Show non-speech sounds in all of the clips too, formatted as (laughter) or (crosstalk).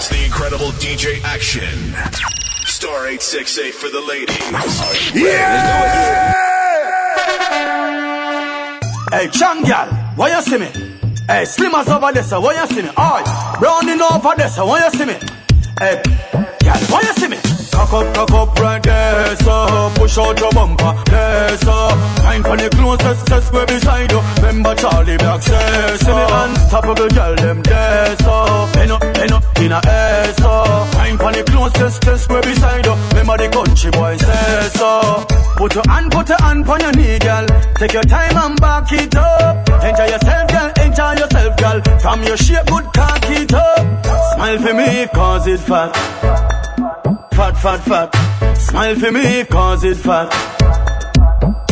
It's the incredible DJ Action. Star 868 for the ladies. Yeah! Hey, Chang gal, why you see me? Hey, Slimmers over there, so why you see me? Alright, Browning over there, why you see me? Hey, gal, why you see me? Cock up, cock up right there, so push out your bumper, there, so Mind on the closest, just square beside you. Remember Charlie Black says, see me unstoppable girl, them there, so Pen up, pen up in a air, so Mind on the closest, just square beside you. Remember the country boy says, so Put your hand, put your hand on your knee, girl. Take your time and back it up. Enjoy yourself, girl, enjoy yourself, girl. From your shape, good cock it up. Smile for me, cause it fat fat, fat, fat. Smile for me, cause it fat.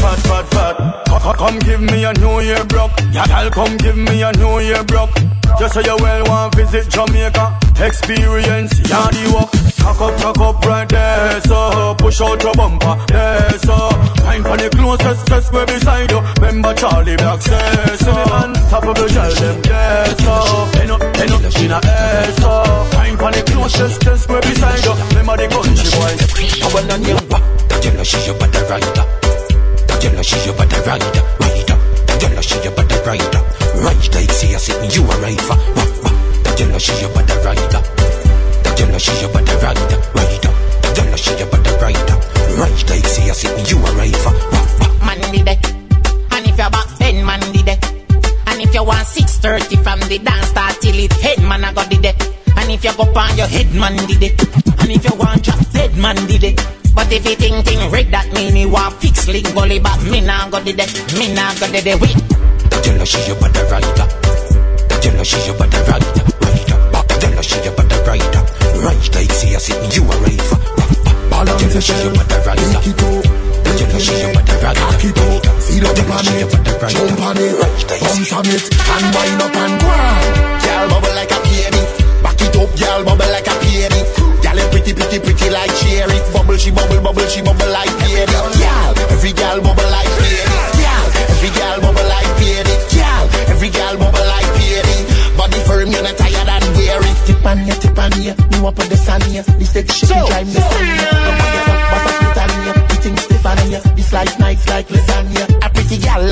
Fat, fat, fat. Come, come give me a New Year broke. Yeah, girl, come give me a New Year broke. Just so you well want visit Jamaica. Experience, yeah, walk. Cock up, cock up right there, so push out your bumper, there, so Mind on the closest, just where beside you. Remember Charlie Black says, so Unstoppable girl, them there, so Pen up, pen up in a air, so Mind on the closest, just where beside you. Remember the country boys. I wanna know what That you know she your body rider You know she your body rider Rider you know she your body rider Rider, see her sitting, you a rider. That you know she your body rider you know she your body rider Rider you know she your body rider Rider, see her sitting, you a rider wah. man did it. And if you're back, then man did it. And if you want 6.30 from the dance start till it head, man I got did it. And if you go on your head, man did it. And if you want drop dead, man did it. But if you think thing red, that mean you want fix link gully back, me nah go did it. Me nah go did it. Wait. That you know she your body rider. That you know she your body rider. Rider. That you know she your body rider. Rider, you see her sitting, you a rider. Wah, wah. That you know she your body rider. That you know she your body rider Rider up That you know on it, your body rider. Jump on it, Rider, you see bounce on it, and wind up and go. Girl bubble like a peony, back it up, girl bubble like a peony. You pretty, pretty, pretty like cherry. Bubble she bubble, bubble she bubble like peony. Girl, every girl bubble like peony. Girl, every girl bubble like peony. Girl, every girl bubble like peony. Body firm, you're not tired and weary. Tip on ya, tip on ya, you up on the sun ya. This sexy shit drive me sun ya. No more get up, bust a split on ya. The thing stiff on ya, the slice nice like lasagna.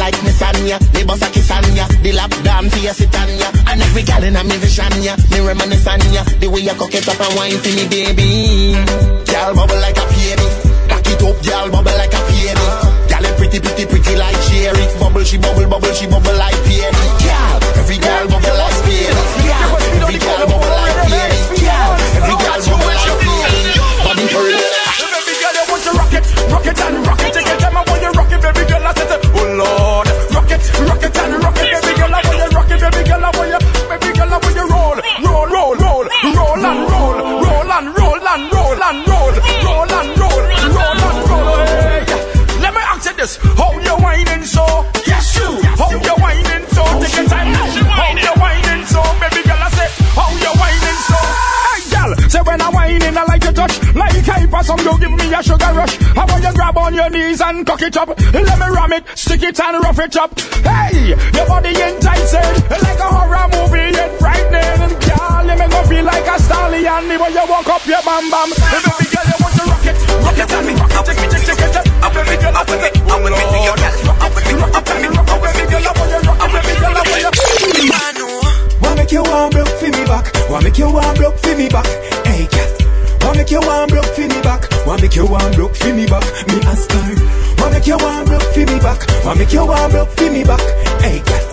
Like Miss Anya, they bust a kiss on ya. The lap dance for ya sit on ya. And every girl in a me vision ya, me reminisce on ya. The way you cock it up and wine for me, baby. Girl bubble like a peony, back it up, girl bubble like a peony. Girl you pretty, pretty, pretty like cherry. Bubble she bubble, bubble she bubble like peony. Girl, every girl bubble like peony. Girl, every girl bubble like peony. Girl, every girl bubble like peony. Body for it. Baby girl, you want to rock it, rock it and rock it. Some you give me a sugar rush. I want you grab on your knees and cock it up. Let me ram it, stick it and rough it up. Hey, your body enticing like a horror movie, yet frightening. And girl, let me go feel like a stallion. The way you walk up your bam bam. Hey, baby girl, you want to rock it, rock it and rock it, take it, take it, take it. Up with me, girl, up with me, up with me, girl. Rock it, rock it and rock it, baby girl, I want you rock it, baby girl, I want you. Wanna make you warm broke for me back. Wanna make you warm broke for me back. Hey, cat. Wanna make you warm broke for me back. Wanna make you warm broke for me back. Me ask her. Wanna make you warm broke for me back. Wanna make you warm broke for me back. Hey, cat.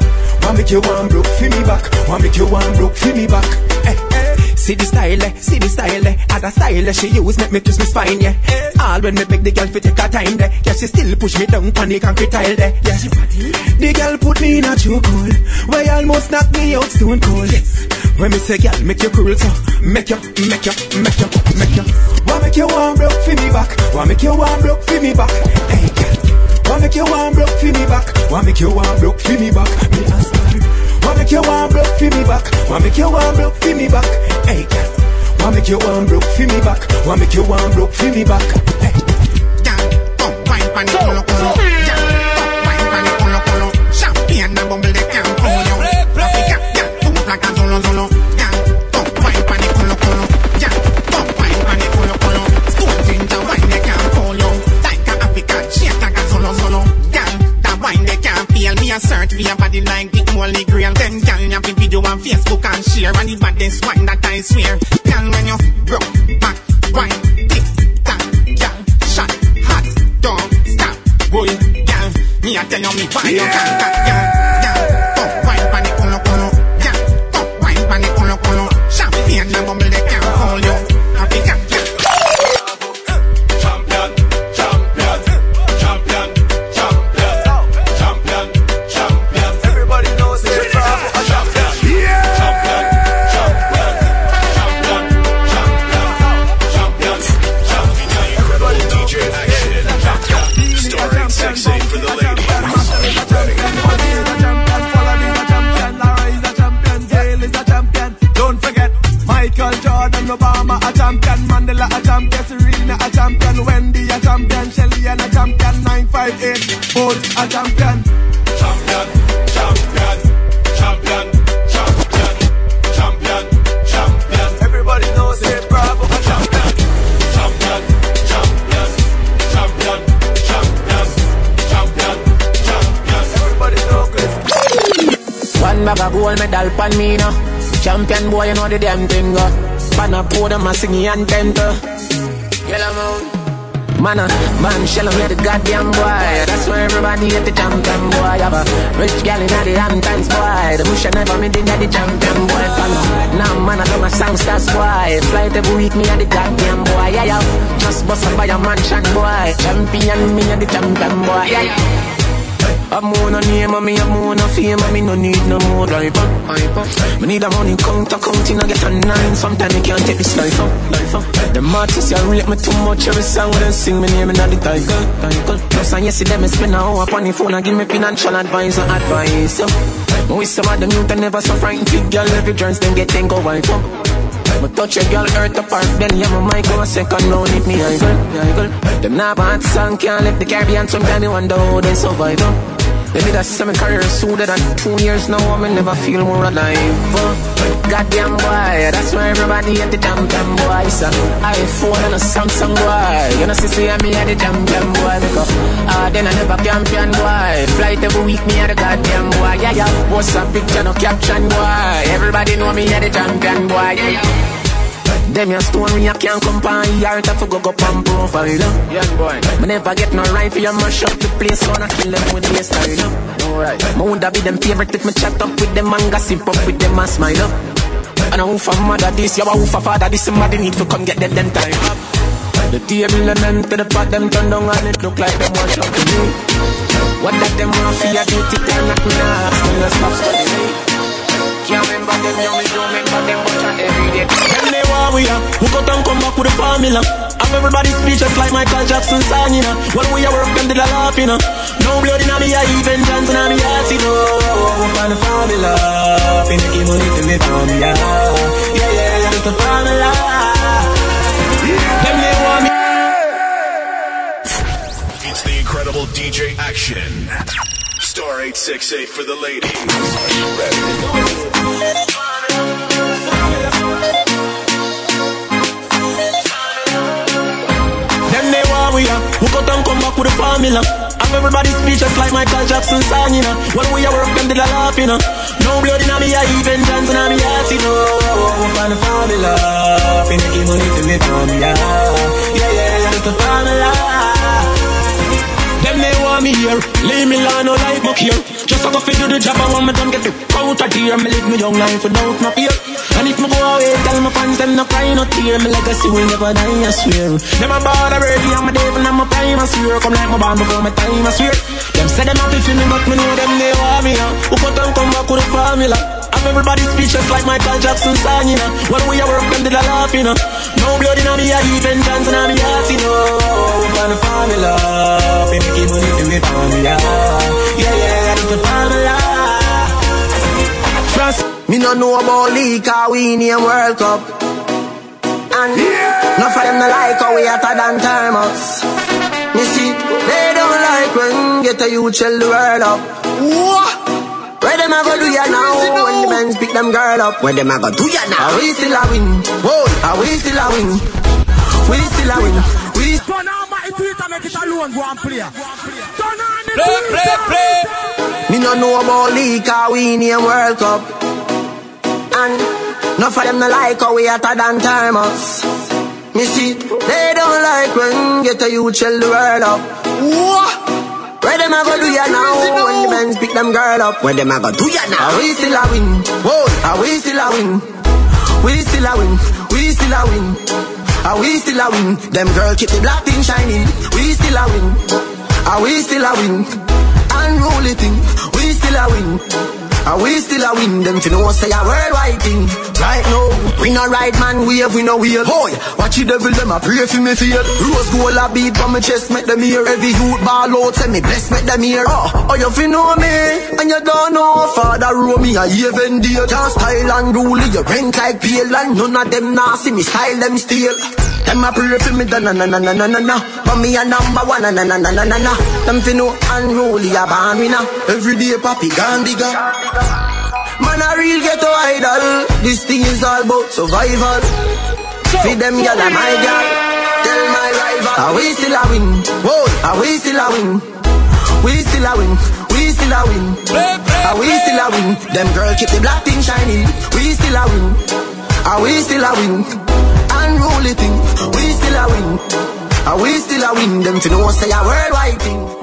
Wanna make you warm broke for me back. Wanna make you warm broke for me back. Hey, hey. See the style, eh, see the style, eh. Other style eh, she use make me twist me spine, yeah. All when me beg the girl fi take her time, there. Yeah, she still push me down on the concrete tile, there. Yeah, she fatty. The girl put me in a chokehold, where almost knock me out stone cold. Yes. When me say, girl, make you cool, so make you, make you, make you, make you. Wanna make you warm broke for me back. Wanna make you warm broke for me back. Hey, cat. Wanna make you warm broke for me back. Wanna make you warm broke for me back. Me ask her. Wanna make you warm broke for me back. Wanna make you warm broke for me back. Hey, cat. Wanna make you warm broke for me back. Wanna make you warm broke for me back. Hey. Girl, come wine pon the culo gold medal pan me now. Champion boy, you know the damn thing. Uh. Pan a pour them a singing anthem. uh. Yellow moon. Man, uh, man, shell me the goddamn boy. That's why everybody hate the champion boy. Have a rich gal in the Hamptons boy. The bush never me did the champion boy. Follow. Now man, I do my songsters boy. Flight every week me a the goddamn boy. Yeah, yeah. Just bust up by a mansion boy. Champion me a the champion boy. Yeah, yeah. I'm on a name and me I'm on a fame and me no need no more driver. Me need a money count accounting I get a nine. Sometimes me can't take this life up. Life up. The artists you rate me too much every song when they sing me name in the title. Title. Plus and yesterday me spend an hour upon the phone and give me financial advice and advice. Me with some of them youth and never so frightened. Big girl every joints then get ten go wife up. Me touch a girl earth apart, then yeah, my mic go a second round hit me idle, idle. Them nah bad song can't left the Caribbean. Sometimes me wonder how they survive. Uh. They did a seven career sooner than two years now. I me never feel more alive. Uh. Goddamn boy, that's why everybody at the champion boy. So iPhone and a Samsung boy. You know, see, see me at the damn damn boy. Because ah, then I never champion boy. Flight every week, me at the goddamn boy. Yeah, yeah. What's a picture, no caption boy. Everybody know me at the champion boy. Yeah, yeah. Them your story, I can't compare. Yard to go go pump profile Yeah, boy. Me never get no right for your mash up the place. So I kill them with their style. Alright. Me woulda be them favorite if me chat up with them And gossip up with them and smile up. And who for mother this, you a who for father this Somebody need to come get them them time up The table and them to the pot them turn down And it look like them want up to me What that them want for your duty They're not me Still a stop studying can't remember them, you me don't remember them, but not every day. Them they want we are, who got and come back with the formula. Have everybody speechless like Michael Jackson song, you know. When we are work, them did a laugh, you know. No blood in me, I even dance in me heart, you know. We find the formula, fi make it money to me family, yeah. Yeah, yeah, yeah, it's the formula. Them they want me. It's the incredible DJ action. Star 868 for the ladies. Are you ready? Them they want we are, who got and come back with the formula. Have everybody speechless like Michael Jackson song, you know. When we are work, them did a laugh, you know. No blood in me, I even dance in me heart, you know. We find the formula, fi make money to me family, yeah. Yeah, yeah, it's the formula. Them they want me here, leave me alone, no like muck here. Just a go fit do the job, I want me done get the out of here. Me live me young life without no fear. And if me go away, tell my fans them no cry, no tear. Me legacy will never die, I swear. Them a ball already, I'm a devil, I'm a prime, I swear. Come like my band before my time, I swear. Them say them happy for me, but me know them they want me, huh? Who cut and come back with the formula? Everybody speechless like Michael Jackson song, you know. When we are work, them did a laugh, you know. No blood in me, I even dance in me heart, you know. We find the formula, fi make it money to me family, yeah. Yeah, yeah, that's the formula. France, Me no know about league, cause we name World Cup. And no for them no like how we hotter than thermos. Me see, they don't like when get a youth shell the world up. What? Where them a go do ya now? When the men pick them girl up. Where them a go do ya now? Are we still a win? Whoa, are we still a win? We still a win. We Turn on my Twitter, make it alone, go and play. Turn on the play, play, play. Me no know about league, cause we name World Cup. And No for them no like how we hotter than thermos. Me see, they don't like when get a youth shell the world up. What? Where them a go do ya now? When the men pick them girl up. Where them a go do ya now? Are we still a win? Whoa, are we still a win? We still a win. We still a win. Are we still a win? Them girl keep the black thing shining. We still a win. Are we still a win? Unruly thing. We still a win. And we still a win them to know say a worldwide thing. Right now, we no ride man wave, we no wheel. Boy, watch the devil them a pray for me feel. Rose gold a beat on my chest, make them hear. Every youth ball out, say me bless, make them hear. Oh, oh you fi know me, and you don't know Father row me a even deal. Can't style and rule, you rent like pale, and none of them nah see me style them steal. Them a pray for me, da na na na na na na na. But me a number one, na na na na na na na. Them fi know unruly a born winner. Every day papi bigger. Man a real ghetto idol. This thing is all about survival. Feed them gyal and my gyal. Tell my rival. Are we still a win? Whoa, are we still a win? We still a win. We still a win. Are we still a win? Them girl keep the black thing shining. We still a win. Are we still a win? unruly thing. We still a win. Are we still a win? Them to know say a worldwide thing.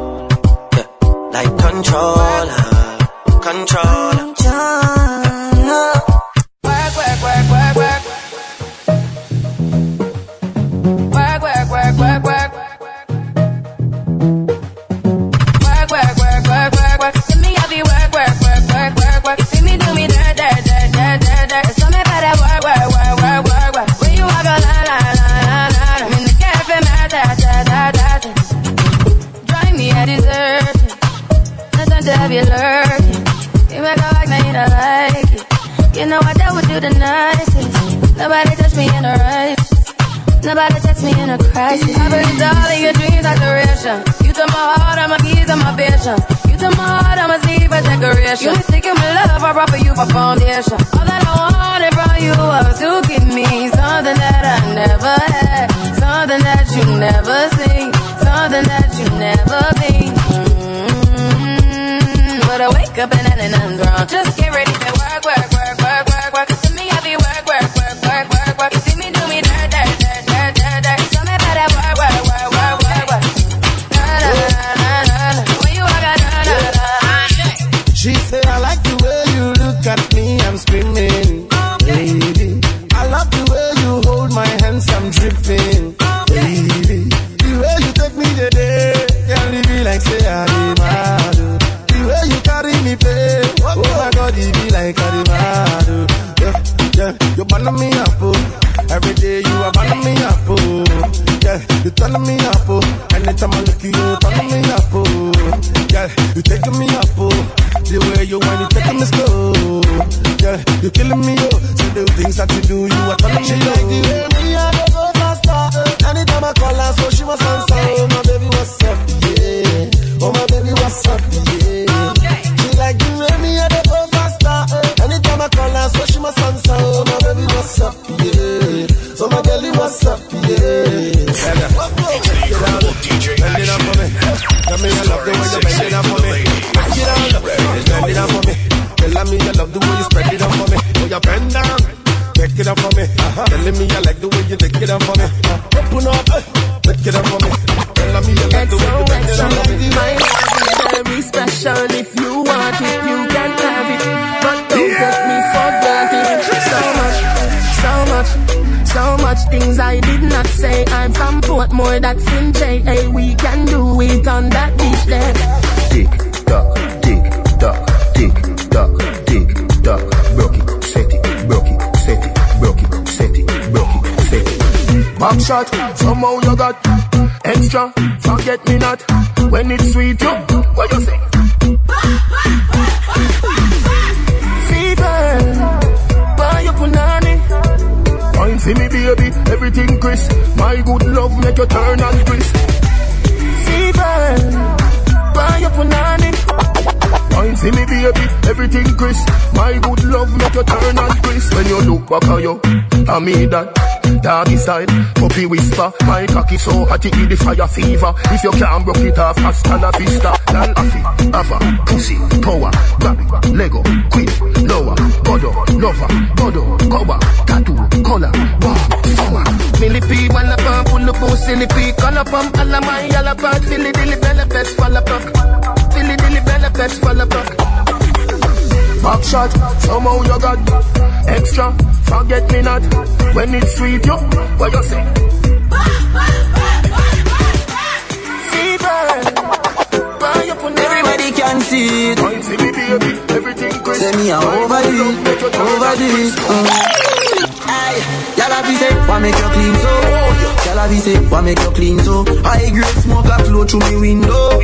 Like controller, controller. You lurking. You make a like, now you don't like it. You know I dealt with you the nicest. Nobody touched me in a rush. Nobody text me in a crisis. I believed all of your dreams are duration. You took my heart, I'm a keys, I'm a vision. You took my heart, I'm a sleeve, a decoration. You sticking with love, I brought for you for foundation. Up and then I'm wrong. Just get ready to work, work, you bend down, take it up for me. Uh-huh. Telling me you like the way you take it up for me. Uh-huh. Open up, uh-huh. take it up for me. Tell me you like the way you bend it up for me. My love is very special. If you want it, you can have it. But don't take me for granted. So much, so much, so much things I did not say. I'm from Portmore, that's in J.A. We can do it on that beach there. Tick tock, tick Back shot, somehow you got extra. Forget me not when it's sweet. You, what you say? Fever, buy your punani. Wine for me, baby, everything crisp. My good love make you turn and crisp. Fever, buy your punani. Wine for me, baby, everything crisp. My good love make you turn and crisp. When you look back at you, I mean that. Doggy style, puppy whisper. My cocky so hot it the fire fever. If you can't broke it off, hasta la vista. Lal afi, ava, pussy, power, grab it, Lego, quick, lower, bodo, lover, bodo, cover, tattoo, color, wow, summer. Millipede, wanna pump, pull up, oh, silly pea, color pump, all of my yellow bag, silly dilly belly best, fall apart. Silly dilly belly best, fall apart. Back shot, somehow you got extra. Forget me not when it's sweet, yo. What you say? Fever, buy your punani. Everybody can see it. Wine me, baby, everything crisp. Say me a overdo it, overdo it. Mm. Y'all have say, why make you clean so? Y'all have say, why make you clean so? High grade smoke a flow through me window.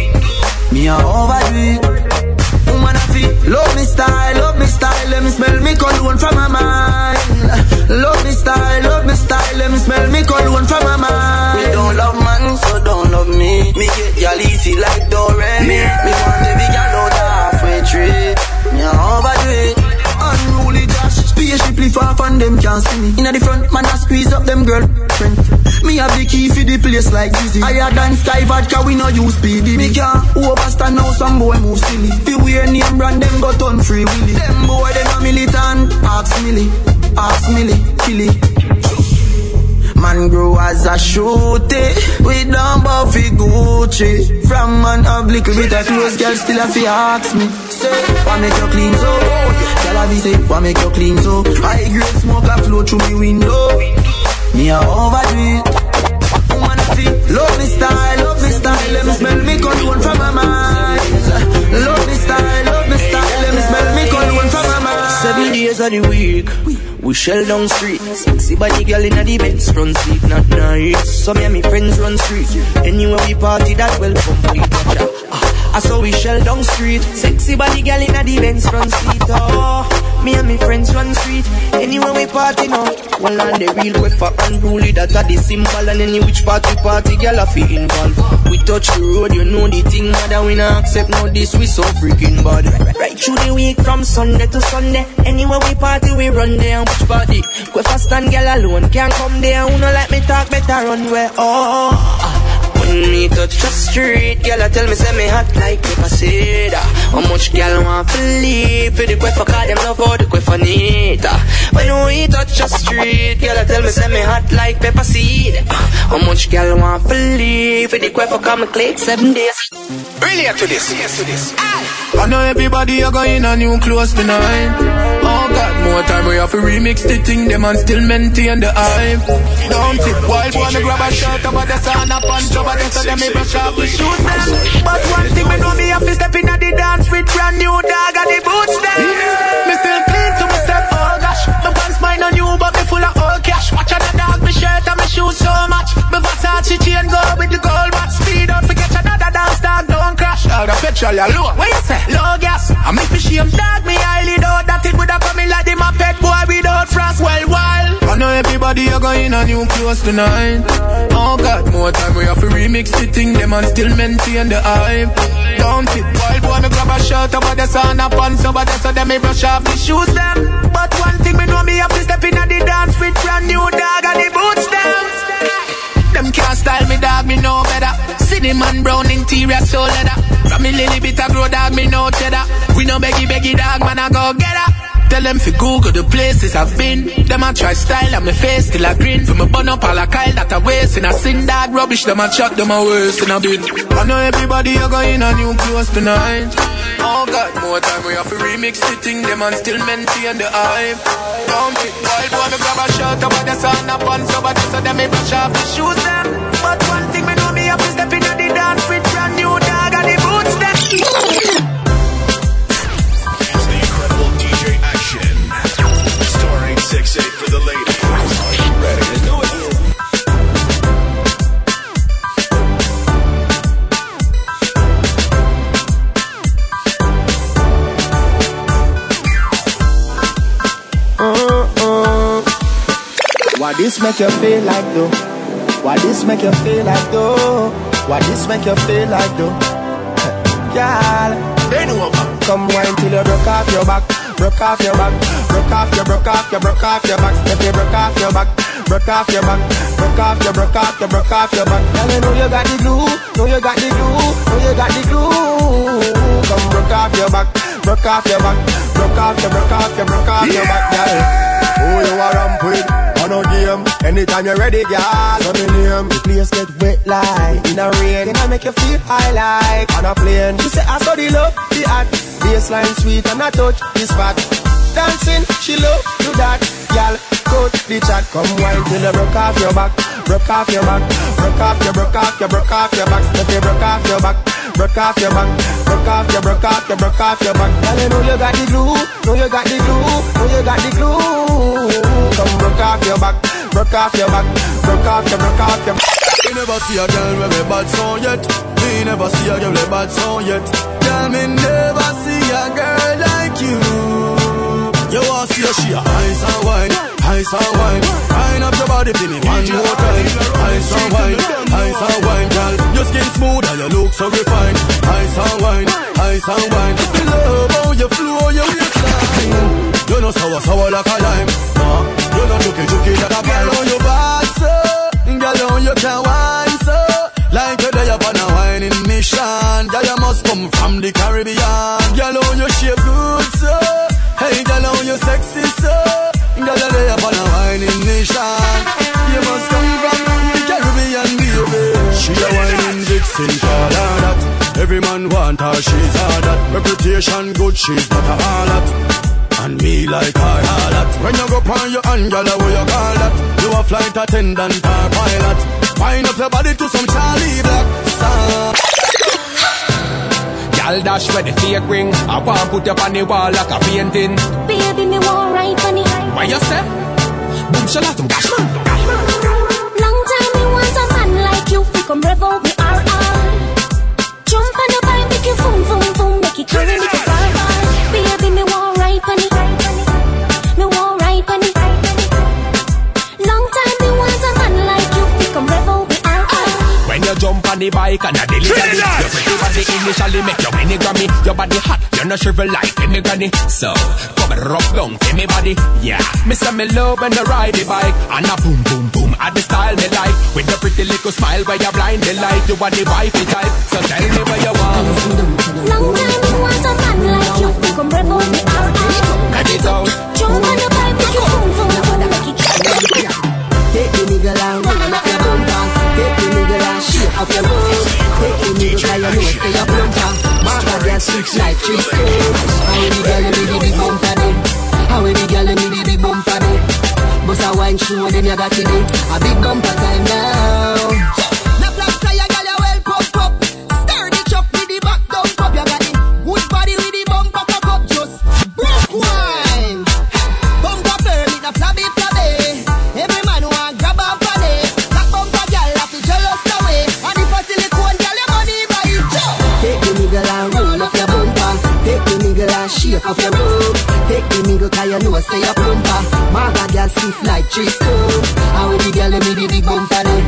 Me a overdo it. Woman love me style, love me style, let me smell me cologne from my mind. Love me style, love me style, let me smell me cologne from my mind. Me don't love man, so don't love me. Me get y'all easy like Doremi. Me want baby girl the halfway tree. Me a overdo it. Spaceship far from them can't see me. Inna the front, man I squeeze up them girlfriend. Me have the key for the place like Dizzy. Higher than Skyy Vodka, we no use PD. Me can't overstand now some boy move silly. Fi wear name brand, them go turn free willy. Them boy, them a militant. Ask Millie, ask Millie, Killy. Man grow as a shooty We don't buffy Gucci From an ugly bit of clothes Girl still a fi ask me Say, why make you clean so? Girl a be say, make you clean so? High grade smoke a flow through me window Me a overdo it feel Love me style, love me style Let me smell me cologne from my mind Love me style, love me style Let me smell me cologne from my mind Seven days of the week, we shell down street. Sexy body girl in the Benz front seat, not nice. So me and me friends run street. Anywhere we party, that well complete. Ah, I saw we shell down street. Sexy body girl in the Benz front seat. Oh, me and me friends run street. Anywhere we party now. Well, on the real quick for unruly, that are the symbol. And any which party party, girl, I feel involved. We touch the road, you know the thing, mother. We not accept no this, we so freaking bad. Right through the week from Sunday to Sunday. Anywhere we party, we run there. And Which party? Go fast and girl alone can't come there. Who no like me talk better run where? Oh. When me touch the street, girl, I tell me say me hot like pepper cedar. How much girl want to leave for the quiff? Cause them love how the quiff need. When we touch the street, girl, I tell me say me hot like pepper seed. How much girl want to leave for the quiff? Cause me click seven days. Relate to this. to this. I know everybody are going a new clothes tonight. Oh God, more time we have to remix the thing, them and still maintain the hype. Don't it? Wild wanna grab a shirt over the sun, a punch over the so them me brush off the shoes them. But one thing me know me have to step in at the dance with brand new dog and the boots them. Me still clean to my step, oh gosh. My pants mine on new, but me full of old cash. Watch out the dog, me shirt and me shoes so much. Me Versace chain go with the gold watch. Speed up, forget another petrol and low. What you say? Low gas. I make me shame dog. Me highly know that it would have come in like the Muppet boy without frost. Well, while. I know everybody are going on new clothes tonight. Oh God, more time we have to remix the thing. Them and still maintain the hype. Don't it? Wild boy, me grab a shirt over the sun up on so the so them me brush off the shoes them. But one thing me know me have to step in at the dance with brand new dog and the boots them. Them can't style me dog, me know better. Cinnamon brown interior, so leather. From me little bit of road that me no cheddar. We no beggy beggy dog, man, I go get her. Tell them fi Google the places I've been. Them a try style on my face still a grin. From a bun up all a kyle that I waste. And I sing dog rubbish, them a chat them I waste in a bin. I know everybody are going a new clothes tonight. Oh God, more time we have to remix the thing. Them and still maintain the hype. Don't fit wild, boy, me grab a shot about the sun up on so but just so them me push off the shoes them. But one thing What this make you feel like though? What this make you feel like though? What this make you feel like though? Girl, bend over. Come wine till you broke off your back, broke off your back, broke off your, broke off your, broke off your back. If you broke off your back, broke off your back, broke off your, broke off your, broke off your back. Girl, you know you got the glue, know you got the glue, know you got the glue. Come broke off your back, broke off your back, broke off your, broke off your, broke off your back, girl. Who you are ramp with? On game, anytime you're ready, girl. So me name, the place get wet like in a rain. Then I make you feel high like on a plane. You say I saw the love, the art, baseline sweet and I touch the spot. Dancing, she love do that, girl. Coach the chat, come wine till you broke off your back, broke off your back, broke off your, broke off your, broke off your back. If you broke off your back, broke off your back, broke off your, broke off your, broke off your back. Girl, you know you got the glue, know you got the glue, know you got the glue. Come broke off your back, broke off your back, broke off your, broke off your. Me never see a girl with a bad song yet. Me never see a girl with a bad song yet. Girl, me never see a girl you. You a ice and wine, ice and wine. Wine up your body for me one more time. Ice and wine, ice and wine, girl. Your skin smooth and you look so refined. Ice and wine, ice and wine. Me love how you flow your waistline. You know sour sour like a lime. Nah, you know juky juky like a girl on your bad so. Girl on you can wine so. Like you're there upon a whining mission. Girl you must come from the Caribbean. Girl on your shape good so. Hey girl on you sexy so. Girl you're there upon a whining mission. You must come from the Caribbean baby. She a whining vixen call her that. Every man want her, she's all that. Reputation good, she's not a harlot. And me like her harlot. When you go on your hand, girl, what you call that? You a flight attendant or pilot. Wind up your body to some Charlie Black song. Gal dash where the fake ring. I want put up on the wall like a painting. Baby, me want right funny. Why you say? Boom shalatum dash man. Long time me want a man like you. We come rev out me RR. Jump on the bike, make you boom, boom, boom. Make it carry me to far. Baby, me want right funny. Me on the bike and a delivery, your pretty body initially make you win a Grammy. Your body hot, you no shrivel like me granny. So come and rub down for me body, yeah. Me say me love when you ride the bike and a boom boom boom. At the style me like with your pretty little smile where you blind the light. You want the wifey type, so tell me where you want. Long time me want a man like you. Come rev out me RR. Let it out. Jump on the bike, make you boom, boom, boom. Make it Take the nigga and and up your boots. Take the nigga cause you know stay your bumper. Mama get six like three stones. How the girl you need the big bumper then? How the girl you need the big bumper then? Bust a wine show then you got it in. A big bumper time now. You know stay your bumper. Maga girl stiff like tree stone. How the girl you need the big bumper then?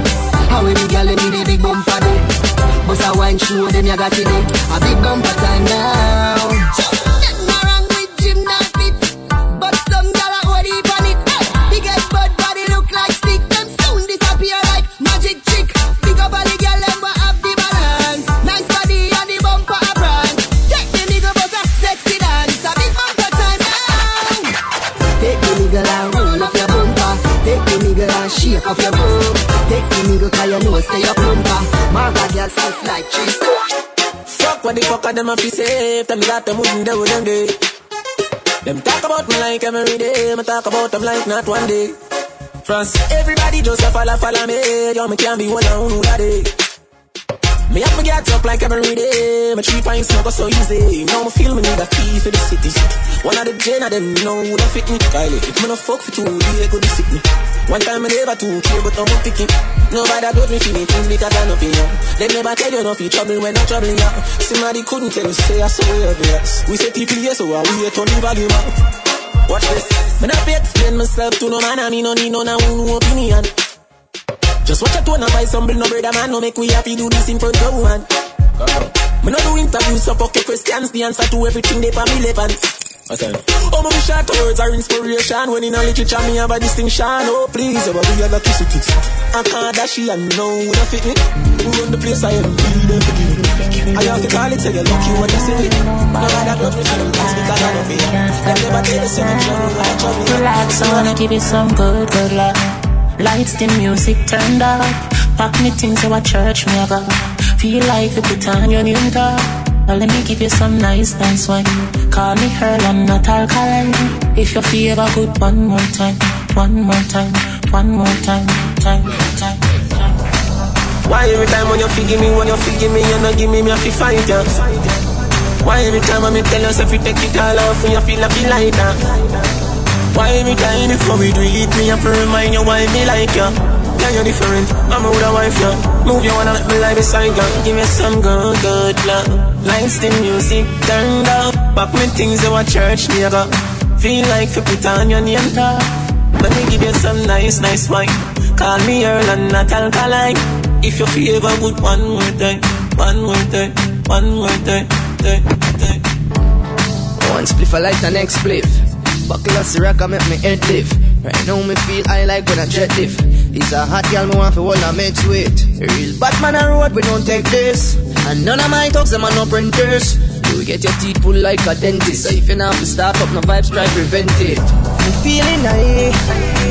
How the girl you need the big bumper then? Bust a wine show then you got it. A big bumper time now. Them up be safe. Them got them wouldn't do them day. Them talk about me like every day. Me talk about them like not one day. France, everybody just a follow, follow me. Yo, me can't be one on who that day. Me have to get up like every day. My three pints not go so easy. Now me feel me need a key for the city. One of the gen of them you know who that fit me. Kylie, if me no fuck for two, they could sick me. One time I never too care, but I'm picking. Nobody told me feeling things because I know feel you. They never tell you no feel trouble when I'm troubling you. Somebody couldn't tell you say I saw you. We say people here, so I wait the volume up. Watch this. Me not be explain myself to no man, I mean no need no no opinion. Just watch a tone and buy some bill, no brother man, no make we happy do this in front of one. Me no do interviews, so fuck your questions, the answer to everything they for me on. Oh, my short words are inspiration. When in a literature, me have a distinction. Oh, please, oh, we have a kiss it. I can't dash I who don't fit me. Who run the place, I am really there for you. I have to call it, tell you, lucky what you see it. But I got me for them things because I don't it. They never tell the same trouble, I trouble. Relax, I wanna give you some good, good love. Lights, the music turned up. Pack me things to a church me a. Feel like you put on your new top. Now let me give you some nice, nice wine. Call me Earl, I'm not alkaline. If you feel good, one more time, one more time, one more time, time, time. Why every time when you feel me, when you feel me, you not give me, me have to fight ya. Why every time when me tell you, if you take it all off, you feel like you that. Why every time before we do it, me have to remind you why me like ya. Yeah, you're different. I'm a a wife, yeah. Move you wanna let me lie beside you. Give me some good, good love. Lights, the music turned up. Back me things in a church, nigga. Feel like you put on your name tag. Let me give you some nice, nice wine. Call me Earl and not alkaline. If you feel good, one more time, one more time, one more time, time, time. One spliff I like the next spliff. Buckle of Ciroc make me head lift. Right now me feel I like when I jet lift. It's a hot girl me want for all I mix with. Real Batman a road we don't take this. And none of my talks them are no printers. You get your teeth pulled like a dentist. So if you not to start up no vibes try prevent it. Me feeling high.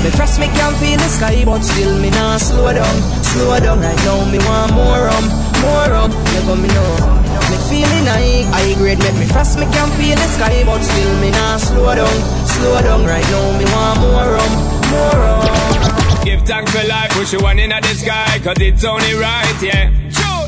Me frost me can feel the sky but still me not slow down. Slow down right now me want more rum, more rum. Got me know. Me feeling high, high grade make me fast. Me can feel the sky, but still me not slow down, slow down. Right now me want more rum, more rum. Give thanks for life, push you one in the sky, cause it's only right, yeah.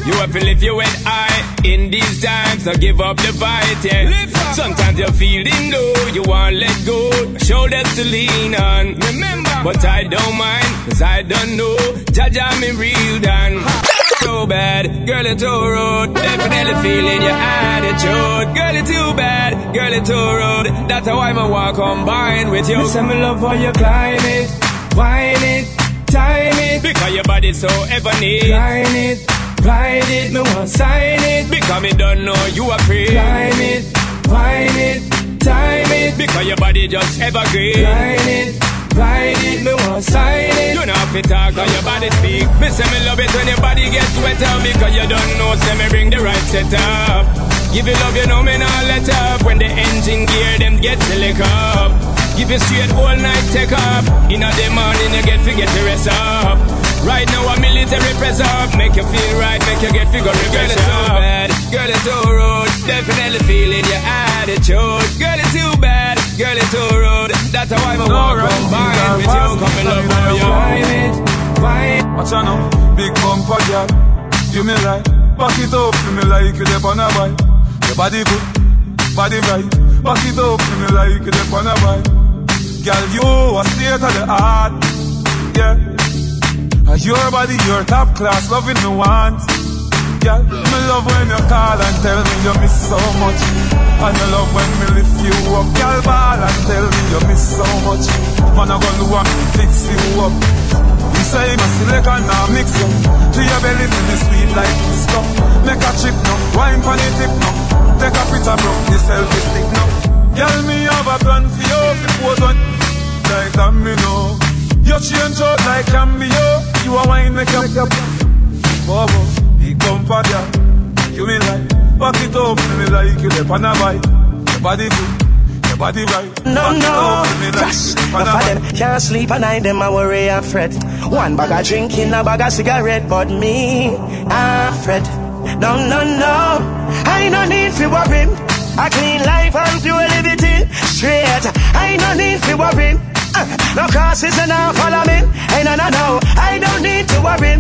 You have to lift your head high in these times, so give up the fight, yeah. Sometimes you're feeling low, you want let go, shoulders to lean on. Remember, but I don't mind, cause I don't know, Jaja me real done. So bad, girl, it's too rude. Definitely feeling your attitude. Girl, it's too bad, girl, it's too rude. That's how I'm a walk combined with you. Listen, me love how you climb it, whine it, time it. Because your body's so ever neat. Climb it, ride it, me want sign it. Because me don't know you are free. Climb it, whine it, time it. Because your body just evergreen. Climb it. Ride it, me want sign it. You know if it talk or your body speak. Me say me love it when your body gets wetter Me because you don't know. Say me bring the right setup. Give you love, you know me not let up. When the engine gear them get to slick up. Give you straight all night take up. In the morning you get forget to rest up. Right now a military press up. Make you feel right, make you get figure Girl, it's too bad. Girl, it's too rude. Definitely feeling your attitude. Girl, it's too bad. Girl, it's too rude. That's how I'm a walk by with you. Come and love how you Watch out now, big bumper girl. You me right, back it up, you me like you dep on a bike. Your body good, body right. Back it up, you me like you dep on a bike. Girl, you a state of the art, yeah. Your body, your top class, loving me want. Girl, me love when you call and tell me you miss so much. And you love when me lift you up. Girl, ball and tell me you miss so much. Man, I gonna want me fix you up. You say me select and now mix you. To your belly, feel the sweet like stuff. Make a chip now, wine pon the tip now. Take a picture, bro, the selfie stick now. Girl, me have a plan for you. If you pose one like that, me know. You change out like cameo. You a wine make up. Bobo, girl. You me like, back it up, me like you the on a bike. Your body good, your body right. No, Back no. up to like Crash. you dip on Enough a of them can't sleep at night, them a worry and fret. One bag of drinking, a bag of cigarette, but me, I fret. No, no, no. I no need to worry. A clean life and pure liberty. Straight. I no need to worry. No crosses and now follow me. Hey, no, no, no. I don't need to worry.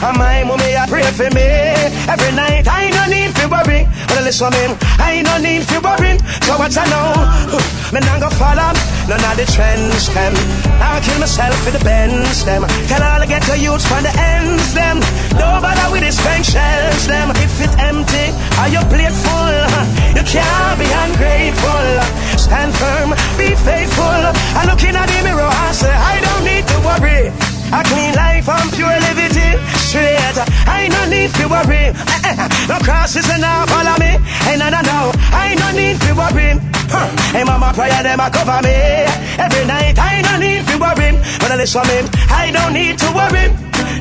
And my mommy a pray for me every night. I no need to worry. But listen me, I no need to worry. So what I know, me not go follow none of the trends them. I'll kill myself with the bends them. Tell all I get to youths from the ends them. Don't with the spank shells them. If it's empty, are your plate full? You can't be ungrateful. Stand firm, be faithful. I look in at the mirror, I say I don't need to worry. A clean life and pure liberty. Straight, I no need to worry. (laughs) No crosses and now follow me. Hey, no, no, no. I no need to worry. Huh. Hey, mama, prayer them a cover me. Every night I no need to worry. But I listen me, I don't need to worry.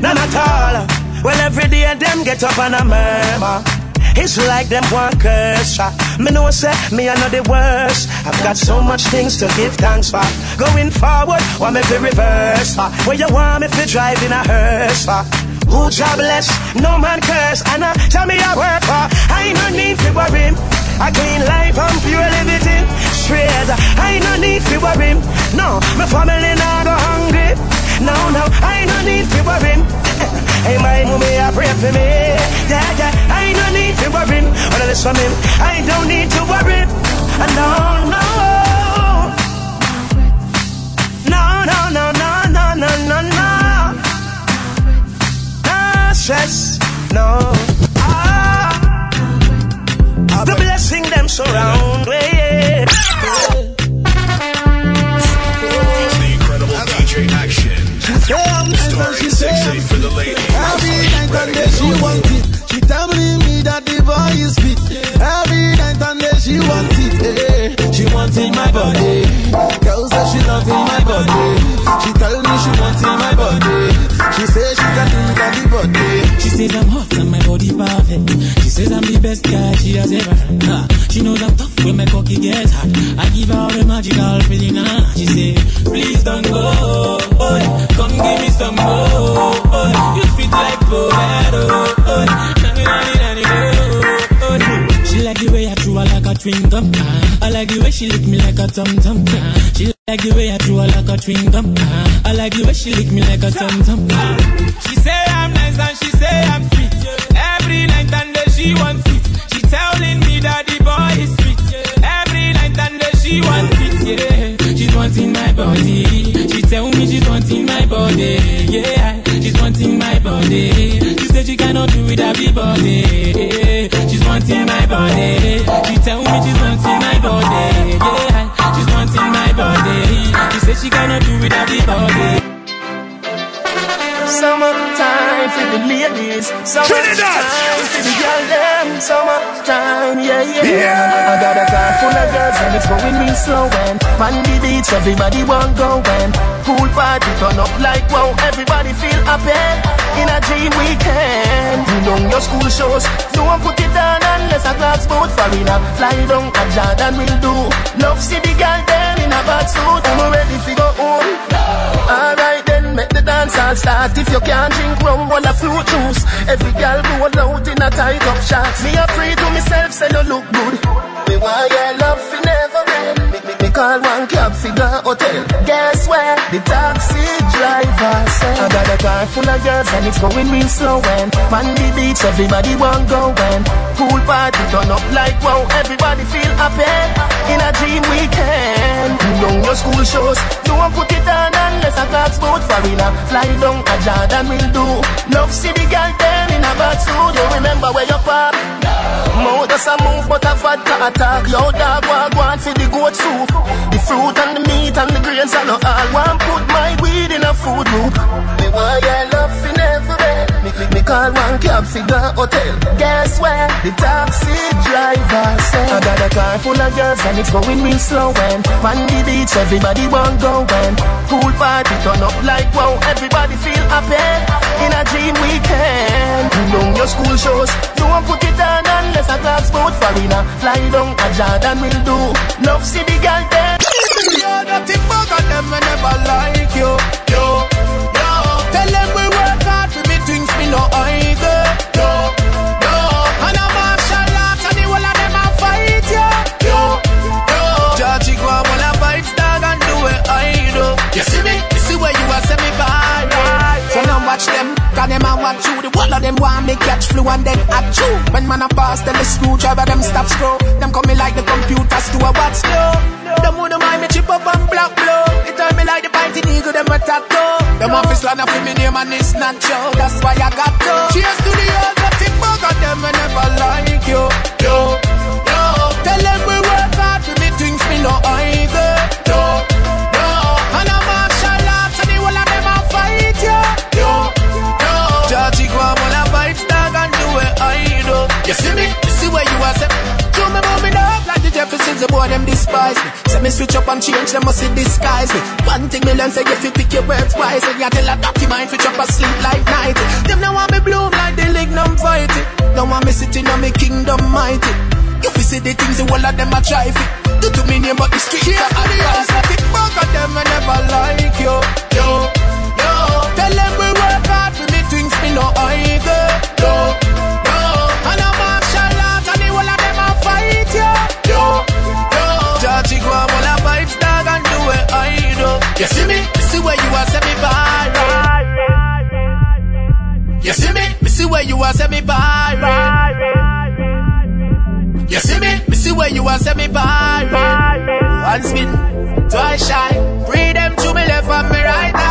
None at all. Well, every day them get up and a murmur. It's like them one curse. uh. Me know say me I know the worst. I've got so much things to give thanks for. Going forward, want me to reverse. uh. Where you want me to drive in a hearse. uh. Who job bless, no man curse. And uh, tell me I work for. I ain't no need to worry. I clean life and pure liberty. Straight, I ain't no need to worry. No, my family not go hungry. No, no, I ain't no need to worry. Hey, my mommy, I pray for me. Yeah, yeah, I no need to worry. But listen me, I don't need to worry. Uh, No, no. No, no, no, no, no, no, no, no. No stress, no. Ah, the blessing them surround me. It's the incredible DJ Action. Starring 6-8 for the ladies. Every night and day she want it. She telling me that the boy is fit. Every night and day she want it. eh. She want in my body. Girl say she love in my body. She tell me she want in my body. She say she can do it at the body. She says I'm hot and my body perfect. She says I'm the best guy she has ever had. Ah, She knows I'm tough when my cocky gets hot. I give her the magical feeling. Ah, She say, please don't go. Boy. Come give me some more. Boy. You fit like Poero. Boy. Nanny, nanny, nanny, oh. She like the way I chew her like a chewing gum. I like the way she lick me like a tum tum. She like the way I chew her like a chewing gum. I like the way she lick me like a tum tum. She say I'm nice and she say I'm sweet. Body. She tell me she's wanting my body. Yeah, she's wanting my body. She said she cannot do it everybody. She's wanting my body. She tell me she's wanting my body. Yeah, she's wanting my body. She said she cannot do without it everybody. Summertime for the ladies. Summertime for the girl them. Summertime, yeah, yeah. Yeah. I got a car full of girls and it's going real slow and on the beach everybody want go and pool party turn up like wow everybody feel happy in a dream weekend. You know your school shows, no one put it on unless a glass boat foreigner fly down a Jordan will do. Love see the girl then in a bad suit, I'm ready to go home. Then, make the dance all start. If you can't drink rum, well a fruit juice. Every girl go out in a tight up shots. Me a pray to myself, say you look good. Me want your love fi never end. Call one cab fi the hotel. Guess where? The taxi driver said. I got a car full of girls and it's going real slow and on the beach everybody want go and pool party turn up like wow. Everybody feel happy in a dream weekend. You know your school shows, no one put it on unless a glass boat foreigner fly down a Jordan will do. Love the girl then in a bad. You remember where you park? Mouth does a move, but a vodka attack. Yo, dog, walk one for the goat soup. The fruit and the meat and the grains and all. One put my weed in a food loop. Me want your love fi never end. Me, me, me call one cab fi the hotel. Guess where? The taxi driver said. I got a car full of girls and it's going real slow and on the beach everybody want go and pool party party turn up like wow, everybody feel happy. In a dream weekend, you know your school shows. You won't put it on unless I talk about Farina. Fly down a Jordan will do. Love see the girl then. You're not the bug of them, I never like you. Yo, yo. Tell them we no either. Yo, yo. And a martial arts and the whole of them a fight yo. Yo, yo. Judge go a vibes dog and do I. You see me? You see where you me by. So now watch them, them a watch you. The whole of them want me catch flu and then at you. When man a pass them the screwdriver, them stop screw. Them coming like the computers to a watch slow. Them who don't mind me chip up and black blow. It turn me like the pinty eagle, them attack though. Them office land up in me name and it's not Joe. That's why I got to. Cheers to the old dirty bug of them I never like you. Yo, yo. Tell them we work hard for me things me no either. Yo, yo. And I'm a arts and the whole of them a fight yo. Yo, yo. Judge go on a vibes dog and do it I do. You see me? You see where you are? Up like the the boy them despise me. Say me switch up and change, them must disguise me. One thing me learn say if you pick your words wise, and you tell a dirty mind switch up and sleep like night. Them now want me bloom like the lignum vitae. Don't want me sitting on me kingdom mighty. If you fi see the things the whole of them a try fi. Do to me name but the streets are advice. I think back of them I never like you. Yo, yo. Tell them we work hard for me things me no either. Yo. You see me? You see where you are send me viral. You see me? Me see where you are send me viral. You see me? Me see where you are send me viral. One spin, twice shy. Bring them to me left and me right eye.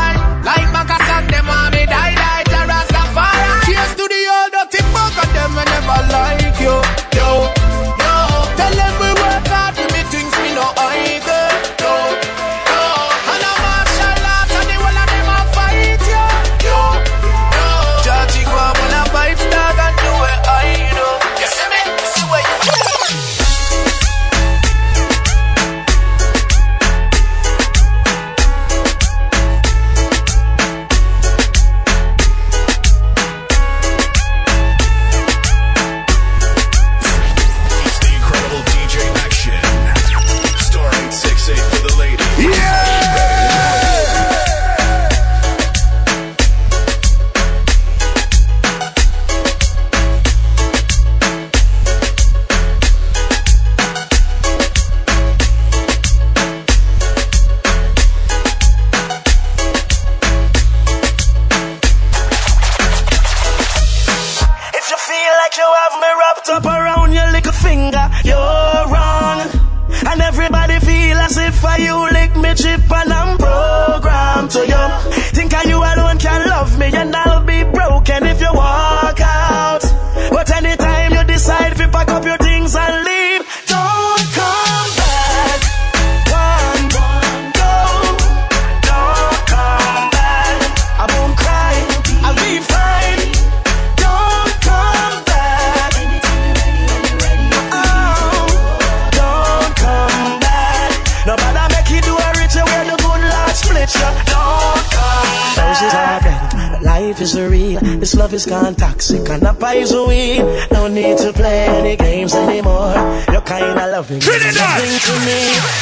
Love is gone toxic and not poison weed. No need to play any games anymore. Your kind of loving is nothing to me.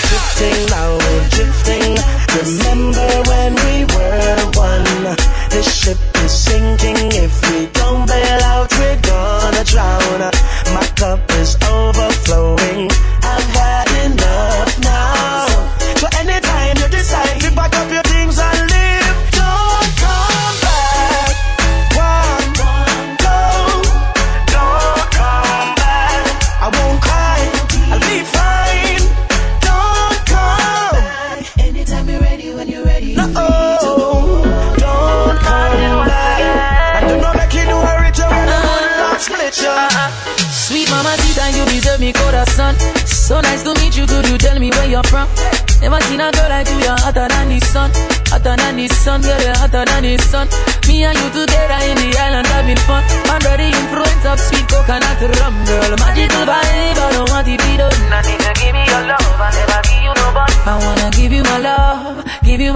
Drifting now, we're drifting. Remember when we were one? This ship is sinking. If we don't bail out, we're gonna drown.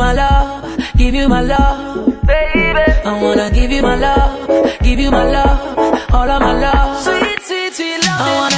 My love, give you my love, give you my love, baby. I wanna give you my love, give you my love, all of my love. Sweet, sweet, sweet love.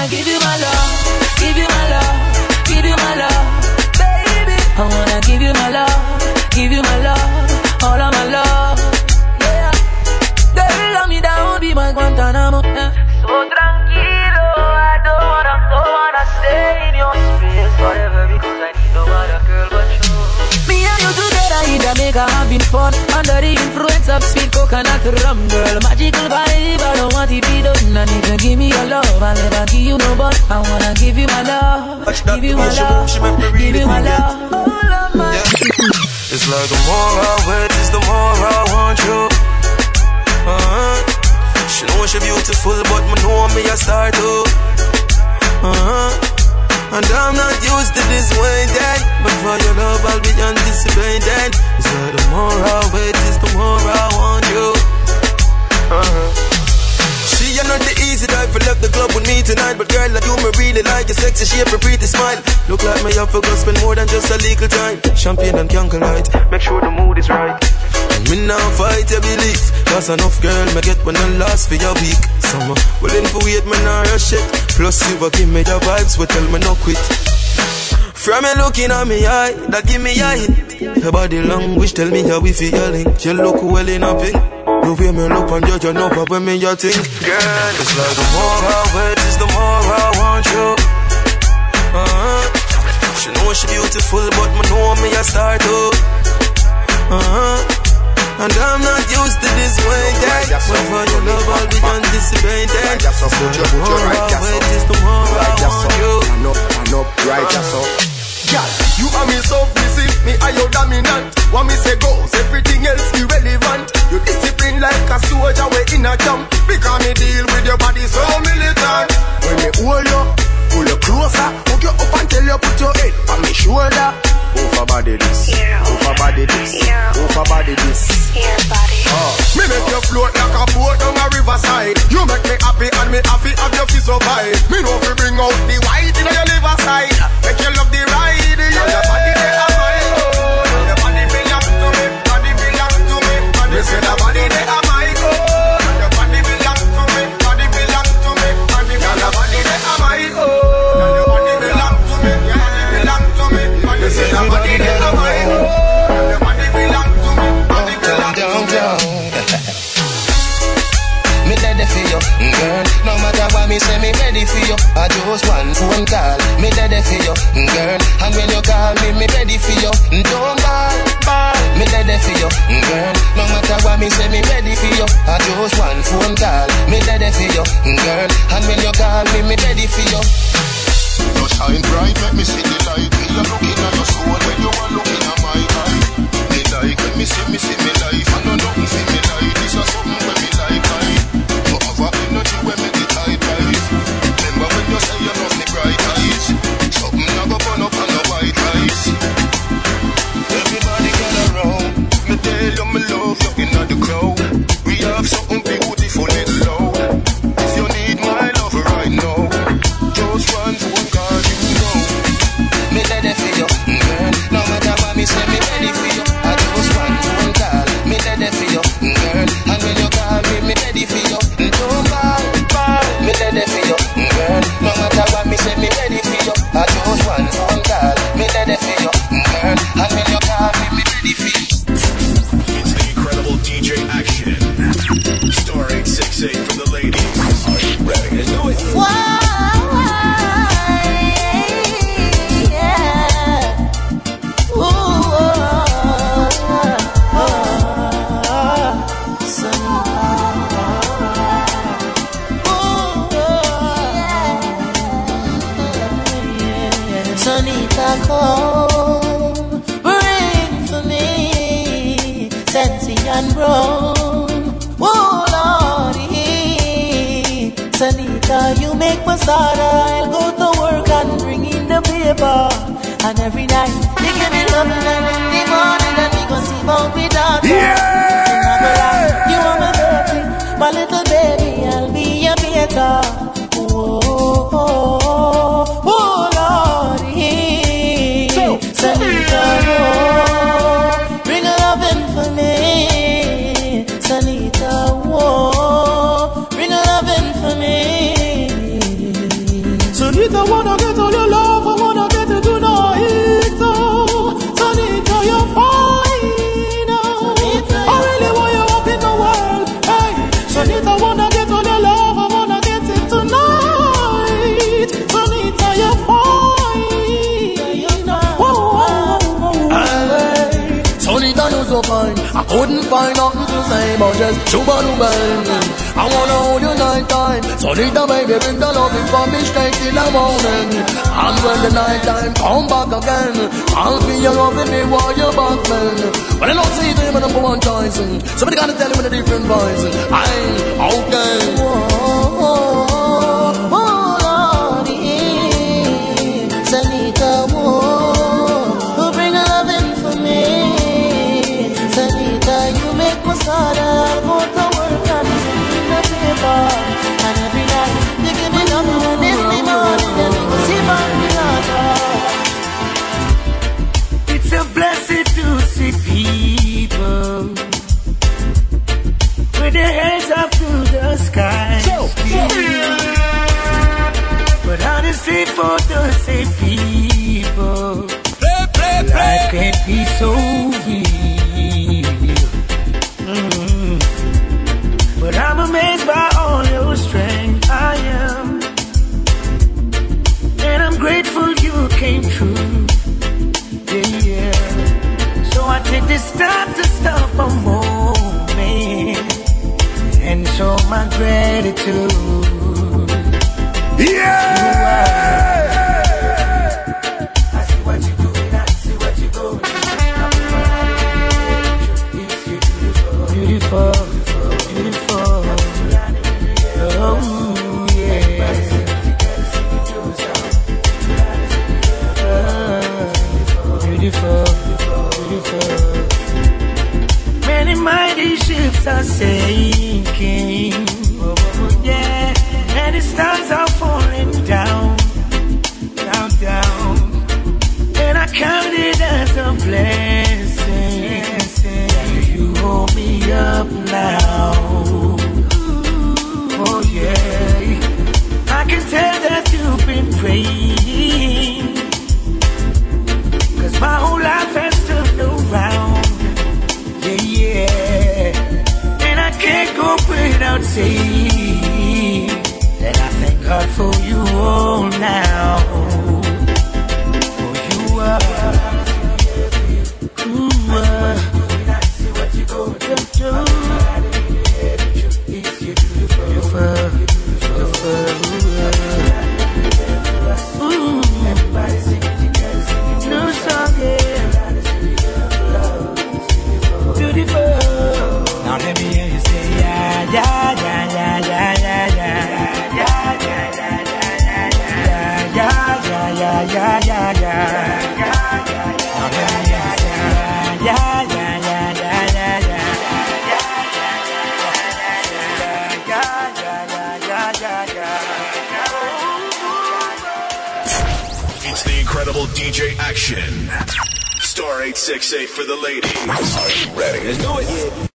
Jamaica having fun Under the influence of sweet coconut rum Girl, magical vibe, I don't want it be done And if you give me your love, I'll never give you no but I wanna give you my love Give you my love, give you my love All of my It's like the more I wait, is the more I want you. Uh-huh. She know she beautiful, but me know me a star too. Uh-huh. And I'm not used to this waiting, but for your love I'll be anticipating. Like the more I wait, is the more I want you. Uh-huh. She ain't not the easy type for left the club with me tonight. But girl, like you me really like your sexy shape and pretty smile. Look like me to go spend more than just a legal time. Champagne and candlelight, make sure the mood is right And me now fight your belief Cause enough girl me get when I last for your week Summer, willing for wait me now rush it Plus you will give me the vibes, but tell me no quit from you looking at me eye, that give me hit. Your body language tell me how we feel link. You look well in a pink. The way me look and judge, you know when me you think. Girl, it's like the more I wait, is the more I want you. Uh-huh. She know she beautiful, but me know me a star too. Uh-huh. And I'm not used to this way, yeah. But for your love, I'll be. So the more I wait, is the more I want you. Turn up, turn up, right, that's all. Girl, you are me submissive, me are your dominant. What me say goes, everything else irrelevant. You discipline like a soldier, we in a camp. Because me deal with your body so militant. When me hold you, pull you closer, hook you up until you put your head on me shoulder. Over body this, over body this, over body this. Oh. Me make you float like a boat down a riverside. You make me happy and me happy have your feel so high. Me know if you bring out the white in your liver side. Make you love the ride. Yeah. Your body they are mine. Oh. Your body belong to me. Body belong to me. Body say the body they are just one phone call, me ready for you, girl. And when you call me, me ready for you. Don't call, call. Me ready for you, girl. No matter what me say, me ready for you. I just one phone call, me ready for you, girl. And when you paper. And every night, I couldn't find nothing to say, but just chuba I wanna hold you night time. So need the baby, bring the loving for me straight in the morning. And when the night time come back again, I'll feel you loving me while you're back, man. But I don't see them number one choice. Somebody gotta tell you in a different voice. I'm okay. A blessing to see people. With their hands up to the sky. But on the street for the same people, life can't be so I take time to stop a moment and show my gratitude. Yeah. And I can't go without saying that I thank God for you all now. DJ Action. Star 868 for the ladies. Are you ready? Let's do it.